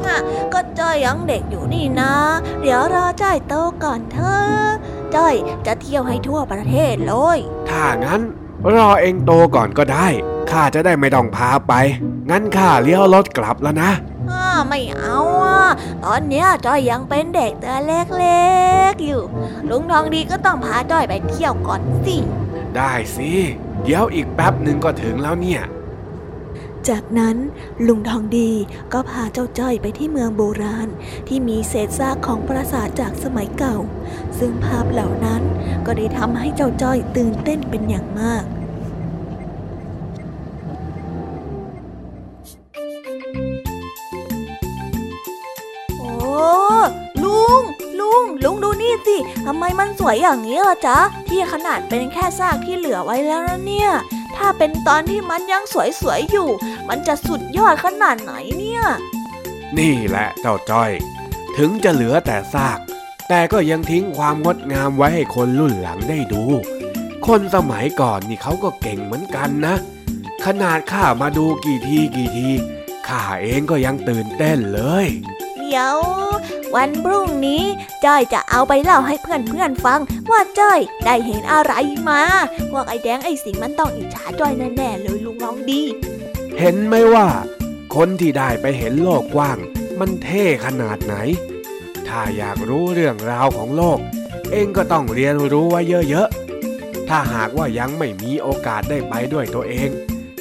น่ะก็จ้อยยังเด็กอยู่นี่นะ เดี๋ยวรอจ้อยโตก่อนเถอะจ้อยจะเที่ยวให้ทั่วประเทศเลย ถ้างั้น รอเองโตก่อนก็ได้ข้าจะได้ไม่ต้องพาไป งั้นข้าเลี้ยวรถกลับแล้วนะอ้าไม่เอาอะตอนเนี้ยจ้อยยังเป็นเด็กตัวเล็กๆอยู่ ลุงทองดีก็ต้องพาจ้อยไปเที่ยวก่อนสิ ได้สิ เดี๋ยวอีกแป๊บหนึ่งก็ถึงแล้วเนี่ย จากนั้นลุงทองดีก็พาเจ้าจ้อยไปที่เมืองโบราณ ที่มีเศษซากของปราสาทจากสมัยเก่า ซึ่งภาพเหล่านั้นก็ได้ทำให้เจ้าจ้อยตื่นเต้นเป็นอย่างมากโอ้ลุงลุงลุงดูนี่สิทำไมมันสวยอย่างนี้ล่ะจ๊ะ ที่ขนาดเป็นแค่ซากที่เหลือไว้แล้วนะเนี่ย ถ้าเป็นตอนที่มันยังสวยๆอยู่ มันจะสุดยอดขนาดไหนเนี่ย นี่แหละเจ้าจ้อย ถึงจะเหลือแต่ซาก แต่ก็ยังทิ้งความงดงามไว้ให้คนรุ่นหลังได้ดู คนสมัยก่อนนี่เขาก็เก่งเหมือนกันนะ ขนาดข้ามาดูกี่ทีกี่ทีข้าเองก็ยังตื่นเต้นเลย ดี๋ยว วันพรุ่งนี้จ้อยจะเอาไปเล่าให้เพื่อนๆฟัง ว่าจ้อยได้เห็นอะไรมาพวกไอ้แดงไอ้สิงมันต้องอิจฉาจ้อยแน่ๆเลยลุงลองดี เห็นไหมว่า คนที่ได้ไปเห็นโลกกว้าง มันเท่ขนาดไหน ถ้าอยากรู้เรื่องราวของโลก เองก็ต้องเรียนรู้ไว้เยอะๆถ้าหากว่ายังไม่มีโอกาสได้ไปด้วยตัวเอง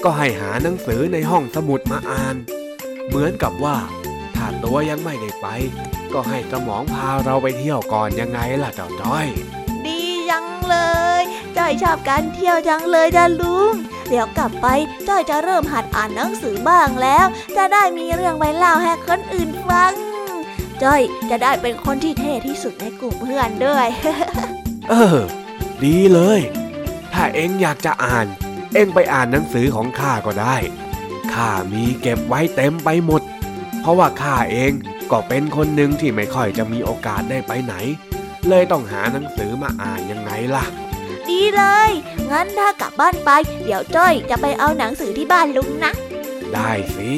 ก็ให้หาหนังสือในห้องสมุดมาอ่าน เหมือนกับว่าาตัวยังไม่ได้ไป ก็ให้สมองพาเราไปเที่ยวก่อนยังไงล่ะเจ้าจ้อย ดีจังเลยจ้อยชอบการเที่ยวจังเลยจ้ะลุง เดี๋ยวกลับไปจ้อยจะเริ่มหัดอ่านหนังสือบ้างแล้ว จะได้มีเรื่องไว้เล่าให้คนอื่นฟัง จ้อยจะได้เป็นคนที่เท่ที่สุดในกลุ่มเพื่อนด้วย เออ ดีเลย ถ้าเอ็งอยากจะอ่าน เอ็งไปอ่านหนังสือของข้าก็ได้ข้ามีเก็บไว้เต็มไปหมดเพ ราะว่าข้าเองก็เป็นคนหนึ่งที่ไม่ค่อยจะมีโอกาสได้ไปไหน เลยต้องหาหนังสือมาอ่านยังไงล่ะ ดีเลย งั้นถ้ากลับบ้านไป เดี๋ยวจ้อยจะไปเอาหนังสือที่บ้านลุงนะ ได้สิ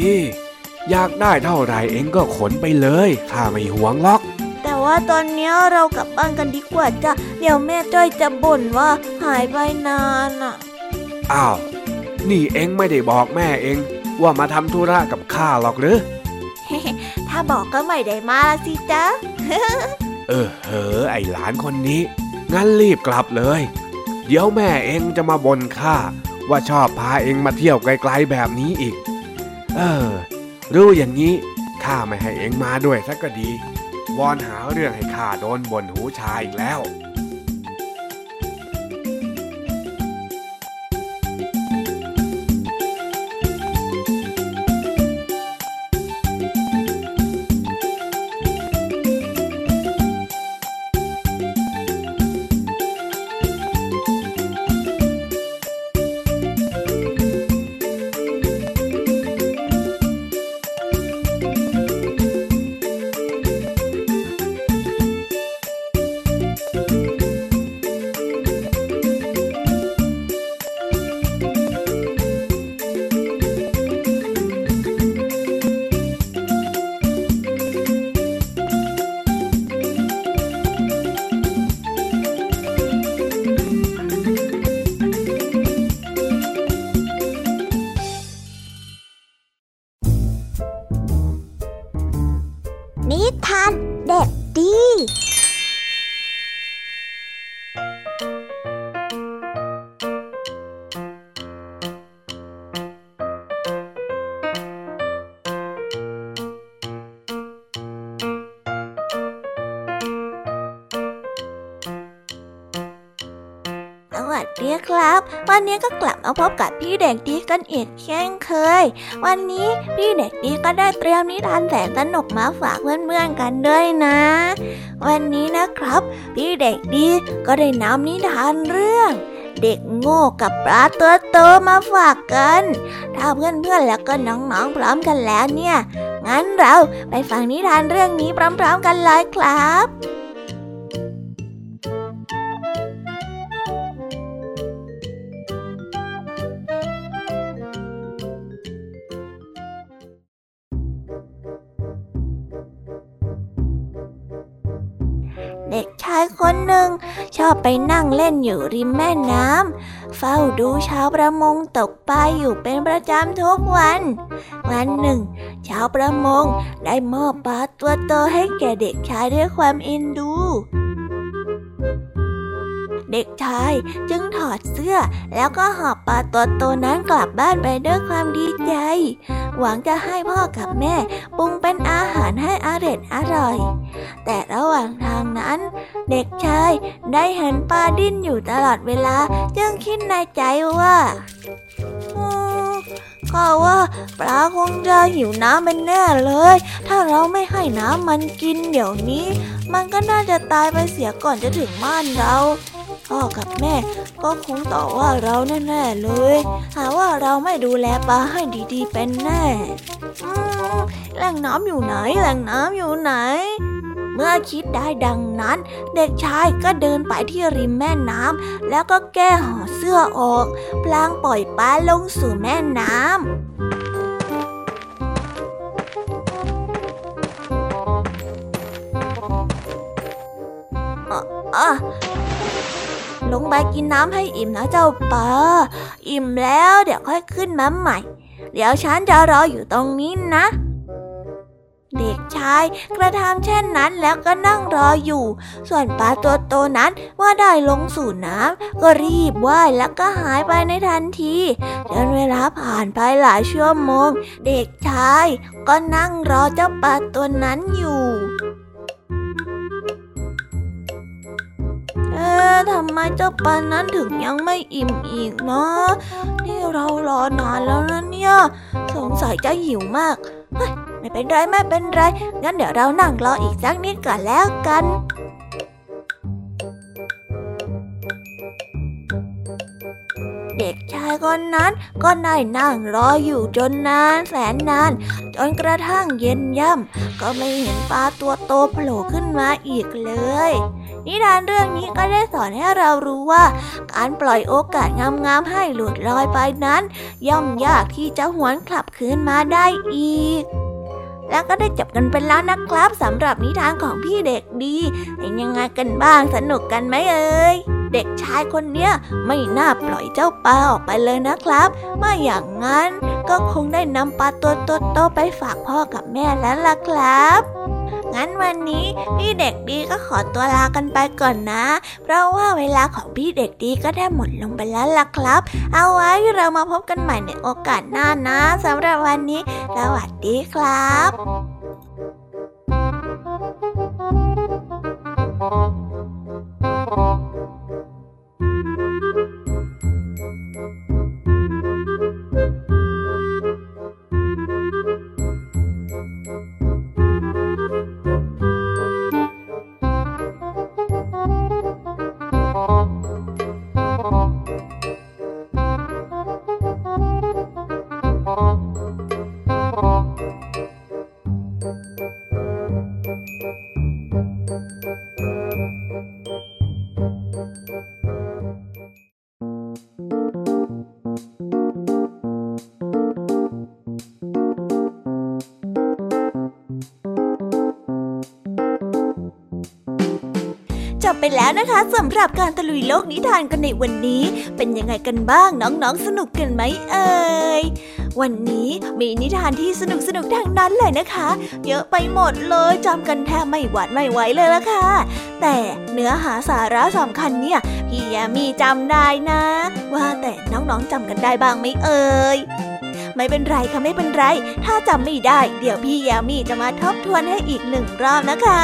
อยากได้เท่าไรเอ็งก็ขนไปเลยข้าไม่หวงหรอก แต่ว่าตอนนี้เรากลับบ้านกันดีกว่าจ้ะ เดี๋ยวแม่จ้อยจะบ่นว่าหายไปนานอะ อ้าว นี่เอ็งไม่ได้บอกแม่เอ็งว่ามาทำธุระกับข้าหรอกหรือ ถ้าบอกก็ไม่ได้มาสิจ๊ะ เออเหอไอหลานคนนี้ งั้นรีบกลับเลย เดี๋ยวแม่เองจะมาบ่นข้าว่าชอบพาเองมาเที่ยวไกลๆแบบนี้อีก เออ รู้อย่างนี้ข้าไม่ให้เองมาด้วยสักก็ดี วอนหาเรื่องให้ข้าโดนบ่นหูชายอีกแล้ว เด็ดดี วันนี้ก็กลับมาพบกับพี่เด็กดีกันอีกเช่นเคย วันนี้พี่เด็กดีก็ได้เตรียมนิทานแสนสนุกมาฝากเพื่อนๆกันด้วยนะ วันนี้นะครับ พี่เด็กดีก็ได้นำนิทานเรื่อง เด็กโง่กับปลาตัวโตมาฝากกัน ถ้าเพื่อนๆแล้วก็น้องๆพร้อมกันแล้วเนี่ย งั้นเราไปฟังนิทานเรื่องนี้พร้อมๆกันเลยครับ อบไปนั่งเล่นอยู่ริมแม่น้ำเฝ้าดูชาวประมงตกปลาอยู่เป็นประจำทุกวัน วันหนึ่ง ชาวประมงได้มอบปลาตัวโตให้แก่เด็กชายด้วยความเอ็นดู เด็กชายจึงถอดเสื้อ แล้วก็หอบปลาตัวโตนั้นกลับบ้านไปด้วยความดีใจ หวังจะให้พ่อกับแม่ปรุงเป็นอาหารให้อร่อยอร่อย แต่ระหว่างทางนั้น เด็กชายได้เห็นปลาดิ้นอยู่ตลอดเวลาจึงคิดในใจว่าก็ว่าปลาคงจะหิวน้ำเป็นแน่เลย ถ้าเราไม่ให้น้ำมันกินเดี๋ยวนี้ มันก็น่าจะตายไปเสียก่อนจะถึงบ้านเรา พ่อกับแม่ ก็คงต่อว่าเราแน่ๆเลย หาว่าเราไม่ดูแลปลาให้ดีๆ เป็นแน่แหล่งน้ำอยู่ไหน แหล่งน้ำอยู่ไหน เมื่อคิดได้ดังนั้น เด็กชายก็เดินไปที่ริมแม่น้ำแล้วก็แก้ห่อเสื้อออก พลางปล่อยปลาลงสู่แม่น้ำอะอะ ลงไปกินน้ำให้อิ่มนะเจ้าปลาอิ่มแล้วเดี๋ยวค่อยขึ้นมาใหม่ เดี๋ยวฉันจะรออยู่ตรงนี้นะเด็กชายกระทำเช่นนั้นแล้วก็นั่งรออยู่ ส่วนปลาตัวโตนั้นเมื่อได้ลงสู่น้ำก็รีบว่ายแล้วก็หายไปในทันทีจนเวลาผ่านไปหลายชั่วโมง เด็กชายก็นั่งรอเจ้าปลาตัวนั้นอยู่ เอ๊ะทำไมเจ้าปลานั้นถึงยังไม่อิ่มอีกนะ นี่เรารอนานแล้วนะเนี่ย สงสัยจะหิวมากเฮ้ยไม่เป็นไรไม่เป็นไร งั้นเดี๋ยวเรานั่งรออีกสักนิดก่อนแล้วกันเด็กชายคนนั้นก็ได้นั่งรออยู่จนนานแสนนาน จนกระทั่งเย็นย่ำก็ไม่เห็นปลาตัวโตโผล่ขึ้นมาอีกเลย นิทานเรื่องนี้ก็ได้สอนให้เรารู้ว่า การปล่อยโอกาสงามๆให้หลุดลอยไปนั้น ย่อมยากที่จะหวนกลับคืนมาได้อีกแล้วก็ได้จบกันไปแล้วนะครับสำหรับนิทานของพี่เด็กดีเป็นยังไงกันบ้างสนุกกันไหมเอ่ยเด็กชายคนเนี้ยไม่น่าปล่อยเจ้าปลาออกไปเลยนะครับไม่อย่างนั้นก็คงได้นำปลาตัวโตๆไปฝากพ่อกับแม่แล้วล่ะครับ งั้นวันนี้พี่เด็กดีก็ขอตัวลากันไปก่อนนะ เพราะว่าเวลาของพี่เด็กดีก็ได้หมดลงไปแล้วล่ะครับ เอาไว้เรามาพบกันใหม่ในโอกาสหน้านะสำหรับวันนี้ สวัสดีครับจบ แล้วนะคะสำหรับการตะลุยโลกนิทานกันในวันนี้ เป็นยังไงกันบ้างน้องๆสนุกกันไหมเอ่ยวันนี้มีนิทานที่สนุกสนุกทั้งนั้นเลยนะคะ เยอะไปหมดเลยจำกันแทบไม่หวาดไม่ไหวเลยละค่ะ แต่เนื้อหาสาระสำคัญเนี่ยพี่ยมมีจำได้นะ ว่าแต่น้องๆจำกันได้บ้างไหมเอ่ย ไม่เป็นไรค่ะไม่เป็นไร ถ้าจำไม่ได้ เดี๋ยวพี่ยามีจะมาทบทวนให้อีกหนึ่งรอบนะคะ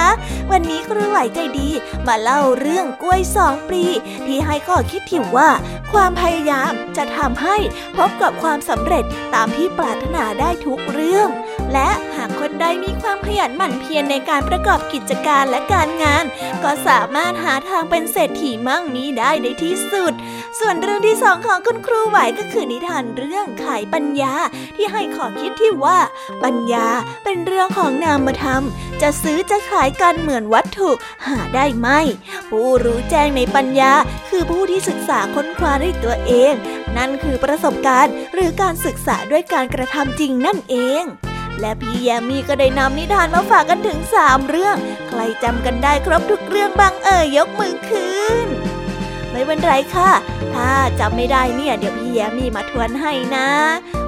วันนี้ครูไหวใจดีมาเล่าเรื่องกล้วยสองปลีที่ให้ข้อคิดที่ว่า ความพยายามจะทำให้พบกับความสำเร็จตามที่ปรารถนาได้ทุกเรื่อง และหากคนใดมีความขยันหมั่นเพียรในการประกอบกิจการและการงาน ก็สามารถหาทางเป็นเศรษฐีมั่งมีได้ในที่สุด ส่วนเรื่องที่สองของคุณครูไหวก็คือนิทานเรื่องไขปัญญาที่ให้ขอคิดที่ว่า ปัญญาเป็นเรื่องของนามธรรม จะซื้อจะขายกันเหมือนวัตถุหาได้ไหม ผู้รู้แจ้งในปัญญา คือผู้ที่ศึกษาค้นคว้าด้วยตัวเอง นั่นคือประสบการณ์ หรือการศึกษาด้วยการกระทำจริงนั่นเองและพี่แยมมี่ก็ได้นำนิทานมาฝากกันถึงสามเรื่อง ใครจำกันได้ครบทุกเรื่องบ้างเอ่ยยกมือขึ้น ไม่เป็นไรค่ะ ถ้าจำไม่ได้เนี่ย เดี๋ยวพี่แยมมี่มาทวนให้นะ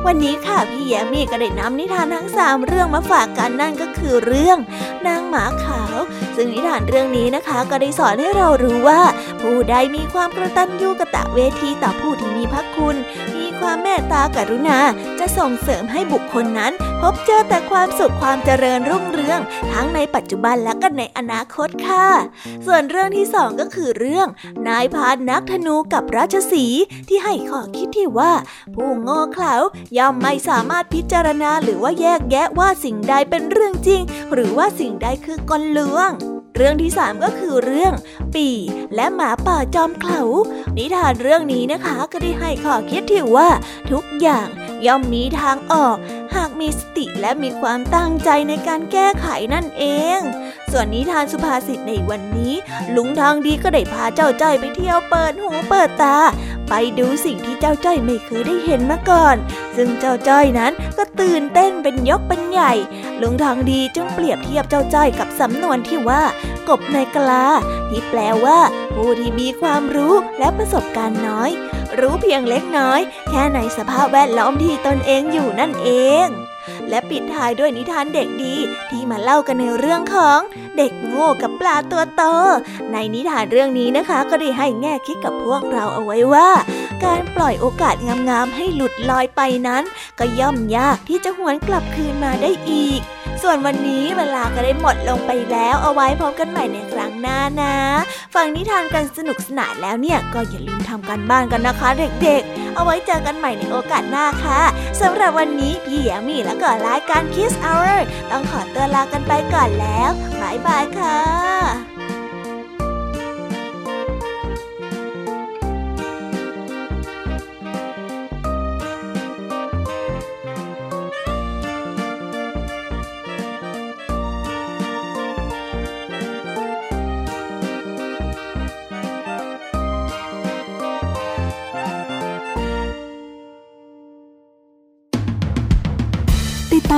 วันนี้ค่ะพี่แยมมี่ก็ได้นำนิทานทั้งสามเรื่องมาฝากกันนั่นก็คือเรื่อง นางหมาขาว ซึ่งนิทานเรื่องนี้นะคะ ก็ได้สอนให้เรารู้ว่า ผู้ใดมีความกระตันยูกระตะเวทีต่อผู้ที่มีพระคุณ มีความเมตตากรุณา จะส่งเสริมให้บุคคลนั้น พบเจอแต่ความสุขความเจริญรุ่งเรือง ทั้งในปัจจุบันและก็ในอนาคตค่ะ ส่วนเรื่องที่สองก็คือเรื่อง นายพานนักธนูกับราชสีที่ให้ข้อคิดที่ว่า ผู้โง่เขลาย่อมไม่สามารถพิจารณาหรือว่าแยกแยะว่าสิ่งใดเป็นเรื่องจริง หรือว่าสิ่งใดคือกลลวงเรื่องที่สามก็คือเรื่อง ปีและหมาป่าจอมเขลานิทานเรื่องนี้นะคะก็ได้ให้ข้อคิดที่ว่า ทุกอย่างย่อมมีทางออก หากมีสติและมีความตั้งใจในการแก้ไขนั่นเอง ส่วนนิทานสุภาษิตในวันนี้ ลุงทองดีก็ได้พาเจ้าจ้อยไปเที่ยวเปิดหูเปิดตา ไปดูสิ่งที่เจ้าจ้อยไม่เคยได้เห็นมาก่อน ซึ่งเจ้าจ้อยนั้นก็ตื่นเต้นเป็นยกเป็นใหญ่ ลุงทองดีจึงเปรียบเทียบเจ้าจ้อยกับสำนวนที่ว่า กบในกลาที่แปลว่า ผู้ที่มีความรู้และประสบการณ์น้อย รู้เพียงเล็กน้อย แค่ในสภาพแวดล้อมที่ตนเองอยู่นั่นเอง และปิดท้ายด้วยนิทานเด็กดี ที่มาเล่ากันในเรื่องของเด็กโง่กับปลาตัวโต ในนิทานเรื่องนี้นะคะ ก็ได้ให้แง่คิดกับพวกเราเอาไว้ว่า การปล่อยโอกาสงามๆให้หลุดลอยไปนั้น ก็ย่อมยากที่จะหวนกลับคืนมาได้อีก ส่วนวันนี้เวลาก็ได้หมดลงไปแล้วเอาไว้พบกันใหม่ในครั้งหน้านะ ฟังนิทานกันสนุกสนานแล้วเนี่ยก็อย่าลืมทำกันบ้านกันนะคะ เด็กๆ เอาไว้เจอกันใหม่ในโอกาสหน้าค่ะสำหรับวันนี้พี่แยมี่และก็รายการ Kiss Hour ต้องขอตัวลากันไปก่อนแล้วบายบายค่ะ